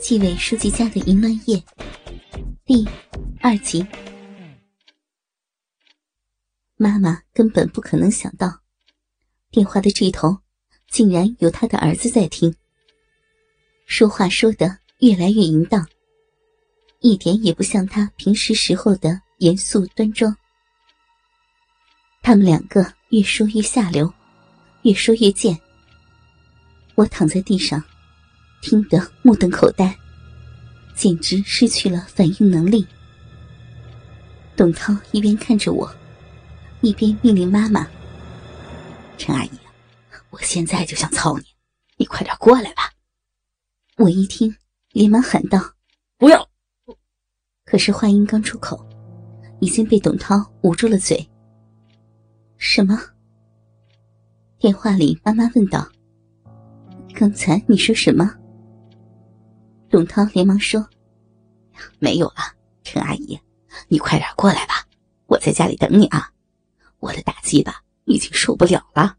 纪委书记家的淫乱夜第二集。妈妈根本不可能想到，电话的这头竟然有她的儿子在听，说话说得越来越淫荡，一点也不像他平时时候的严肃端庄。他们两个越说越下流，越说越贱。我躺在地上。听得目瞪口呆，简直失去了反应能力。董涛一边看着我，一边命令妈妈：“陈阿姨，我现在就想操你，你快点过来吧！”我一听，连忙喊道：“不要！”可是话音刚出口，已经被董涛捂住了嘴。什么？电话里妈妈问道：“刚才你说什么？”董涛连忙说：“没有了，陈阿姨，你快点过来吧，我在家里等你啊！我的打击吧已经受不了了。”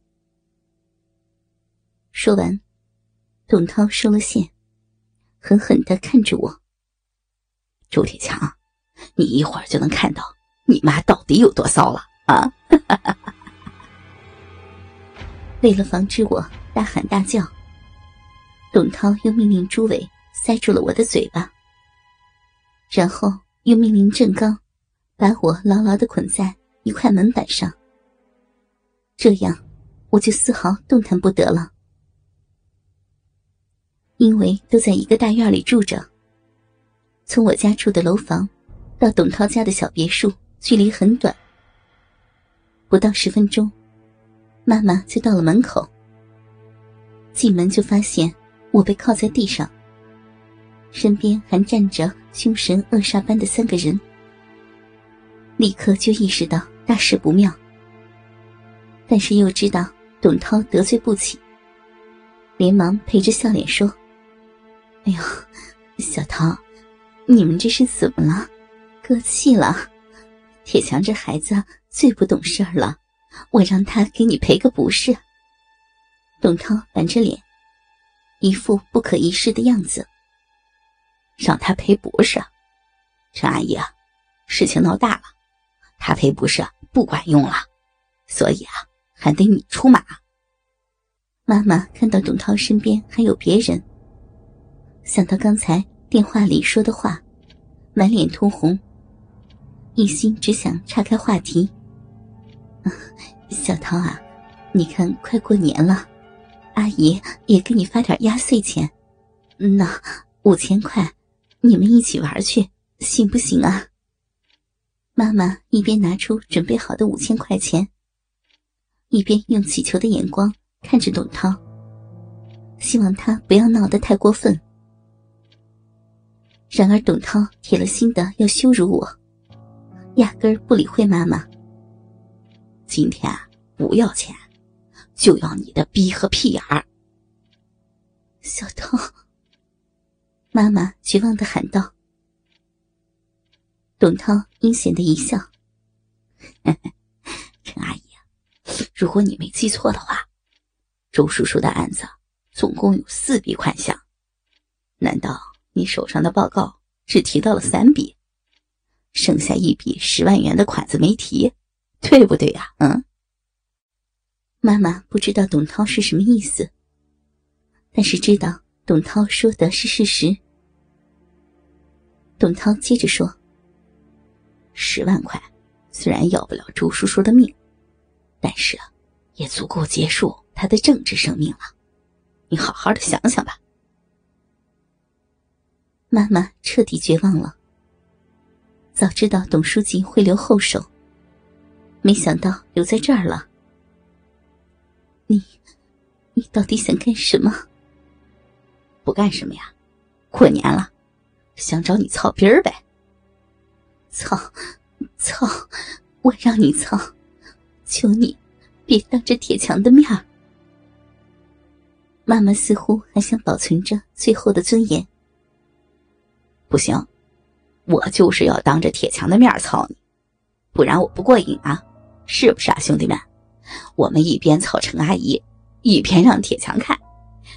说完，董涛收了线，狠狠的看着我：“周铁强，你一会儿就能看到你妈到底有多骚了啊！” 为了防止我大喊大叫，董涛又命令朱伟。塞住了我的嘴巴，然后又命令郑刚把我牢牢的捆在一块门板上。这样，我就丝毫动弹不得了。因为都在一个大院里住着，从我家住的楼房到董涛家的小别墅距离很短，不到十分钟，妈妈就到了门口。进门就发现我被靠在地上。身边还站着凶神恶煞般的三个人，立刻就意识到大事不妙。但是又知道董涛得罪不起，连忙陪着笑脸说：“哎呦，小涛，你们这是怎么了？割气了？铁强这孩子最不懂事儿了，我让他给你赔个不是。”董涛板着脸，一副不可一世的样子。让他赔不是，陈阿姨啊，事情闹大了，他赔不是不管用了，所以啊，还得你出马。妈妈看到董涛身边还有别人，想到刚才电话里说的话，满脸通红，一心只想岔开话题。小涛啊，你看快过年了，阿姨也给你发点压岁钱，那五千块。你们一起玩去，行不行啊？妈妈一边拿出准备好的五千块钱，一边用乞求的眼光看着董涛，希望他不要闹得太过分。然而，董涛铁了心的要羞辱我，压根儿不理会妈妈。今天不要钱，就要你的逼和屁眼儿，小 涛。妈妈绝望的喊道：“董涛阴险的一笑，陈阿姨，如果你没记错的话，周叔叔的案子总共有四笔款项，难道你手上的报告只提到了三笔，剩下一笔十万元的款子没提，对不对呀？嗯。”妈妈不知道董涛是什么意思，但是知道。董涛说的是事实。董涛接着说：“十万块虽然要不了周叔叔的命，但是也足够结束他的政治生命了。你好好的想想吧。”妈妈彻底绝望了。早知道董书记会留后手，没想到留在这儿了。你，你到底想干什么？不干什么呀？过年了，想找你操逼儿呗。操，操！我让你操，求你别当着铁强的面儿。妈妈似乎还想保存着最后的尊严。不行，我就是要当着铁强的面操你，不然我不过瘾啊！是不是啊，兄弟们？我们一边操陈阿姨，一边让铁强看，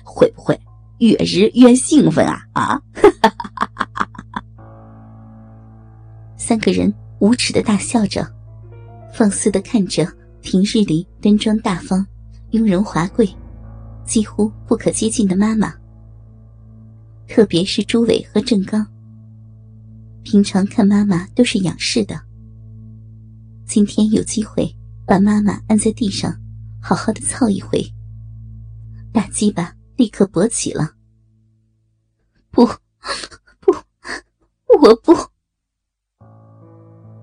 会不会？越日越兴奋啊啊！三个人无耻的大笑着，放肆的看着平日里端庄大方、雍容华贵、几乎不可接近的妈妈。特别是朱伟和郑刚，平常看妈妈都是仰视的，今天有机会把妈妈按在地上，好好的操一回，大鸡巴立刻勃起了。不，不，我不！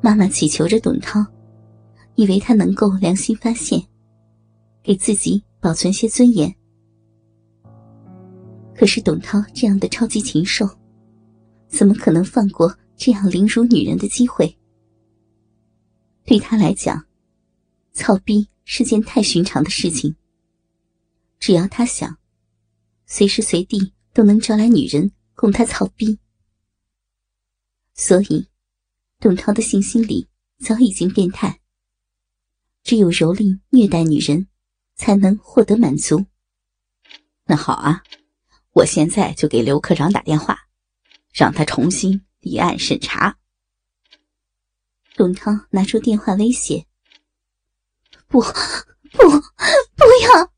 妈妈祈求着董涛，以为他能够良心发现，给自己保存些尊严。可是董涛这样的超级禽兽，怎么可能放过这样凌辱女人的机会？对他来讲，操逼是件太寻常的事情。只要他想，随时随地都能招来女人。供他操逼，所以董涛的信心里早已经变态。只有蹂躏虐待女人，才能获得满足。那好啊，我现在就给刘科长打电话，让他重新立案审查。董涛拿出电话威胁：“不，不，不要！”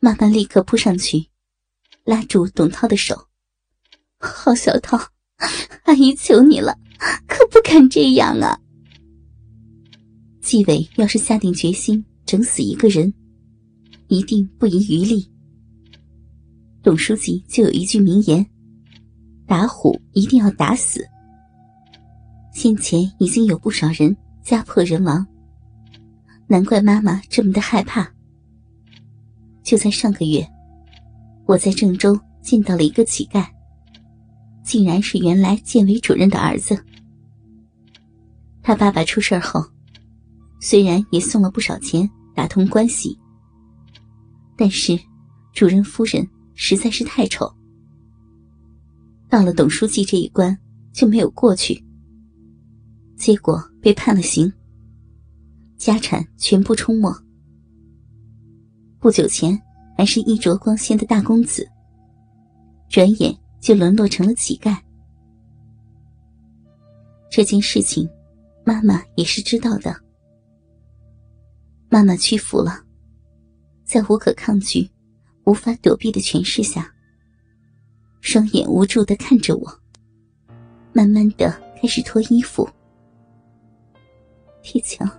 妈妈立刻扑上去。拉住董涛的手，郝小涛，阿姨求你了，敢这样啊！纪委要是下定决心整死一个人，一定不遗余力。董书记就有一句名言：“打虎一定要打死。”先前已经有不少人家破人亡，难怪妈妈这么的害怕。就在上个月。我在郑州见到了一个乞丐，竟然是原来建委主任的儿子。他爸爸出事后，虽然也送了不少钱打通关系，但是主任夫人实在是太丑，到了董书记这一关就没有过去，结果被判了刑，家产全部冲没。不久前。还是衣着光鲜的大公子，转眼就沦落成了乞丐。这件事情，妈妈也是知道的。妈妈屈服了，在无可抗拒、无法躲避的权势下，双眼无助的看着我，慢慢的开始脱衣服。铁强，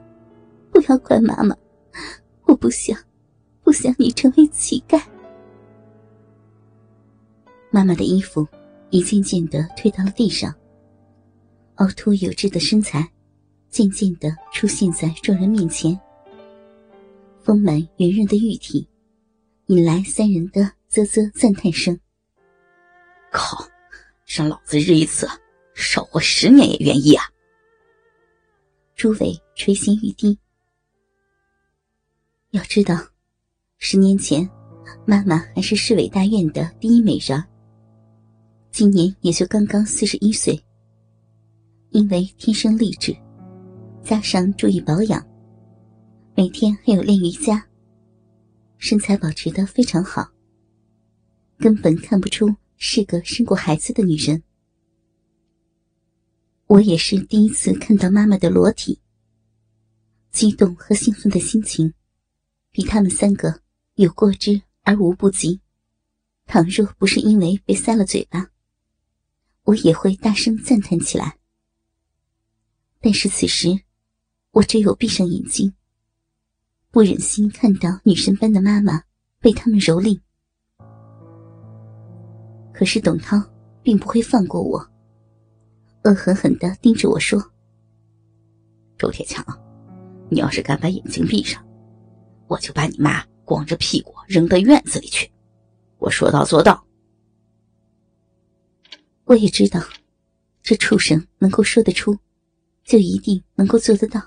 不要怪妈妈，我不想。不想你成为乞丐。妈妈的衣服一件件的退到了地上，凹凸有致的身材渐渐的出现在众人面前，丰满圆润的玉体引来三人的啧啧赞叹声。靠，让老子日一次，少活十年也愿意啊！朱伟垂涎欲滴，要知道。十年前，妈妈还是市委大院的第一美人，今年也就刚刚四十一岁。因为天生丽质，加上注意保养，每天还有练瑜伽，身材保持的非常好，根本看不出是个生过孩子的女人。我也是第一次看到妈妈的裸体，激动和兴奋的心情，比他们三个。有过之而无不及。倘若不是因为被塞了嘴巴，我也会大声赞叹起来。但是此时，我只有闭上眼睛，不忍心看到女神般的妈妈被他们蹂躏。可是董涛并不会放过我，恶狠狠地盯着我说：“周铁强，你要是敢把眼睛闭上，我就把你妈。”光着屁股扔到院子里去，我说到做到。我也知道，这畜生能够说得出，就一定能够做得到。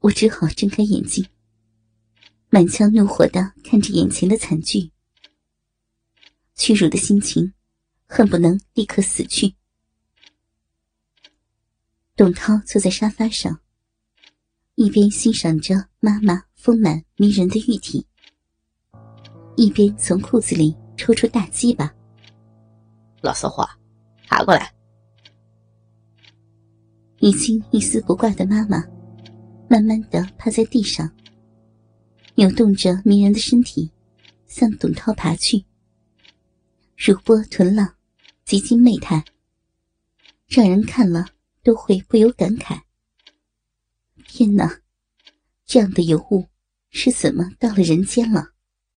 我只好睁开眼睛，满腔怒火的看着眼前的惨剧，屈辱的心情，恨不能立刻死去。董涛坐在沙发上，一边欣赏着妈妈。丰满迷人的玉体，一边从裤子里抽出大鸡巴。老骚货，爬过来！已经一丝不挂的妈妈，慢慢的趴在地上，扭动着迷人的身体，向董涛爬去。如波豚浪，极尽媚态，让人看了都会不由感慨：天哪，这样的尤物是怎么到了人间了？